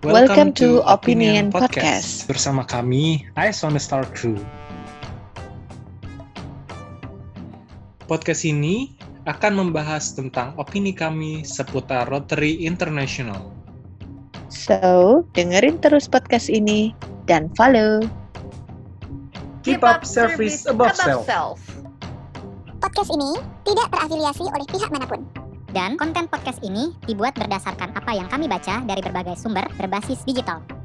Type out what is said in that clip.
Welcome to Opinion Podcast. Bersama kami, Eyes on the Star Crew. Podcast ini akan membahas tentang opini kami seputar Rotary International. So, dengerin terus podcast ini dan follow. Keep up service above self. Podcast ini tidak terafiliasi oleh pihak mana pun. Dan konten podcast ini dibuat berdasarkan apa yang kami baca dari berbagai sumber berbasis digital.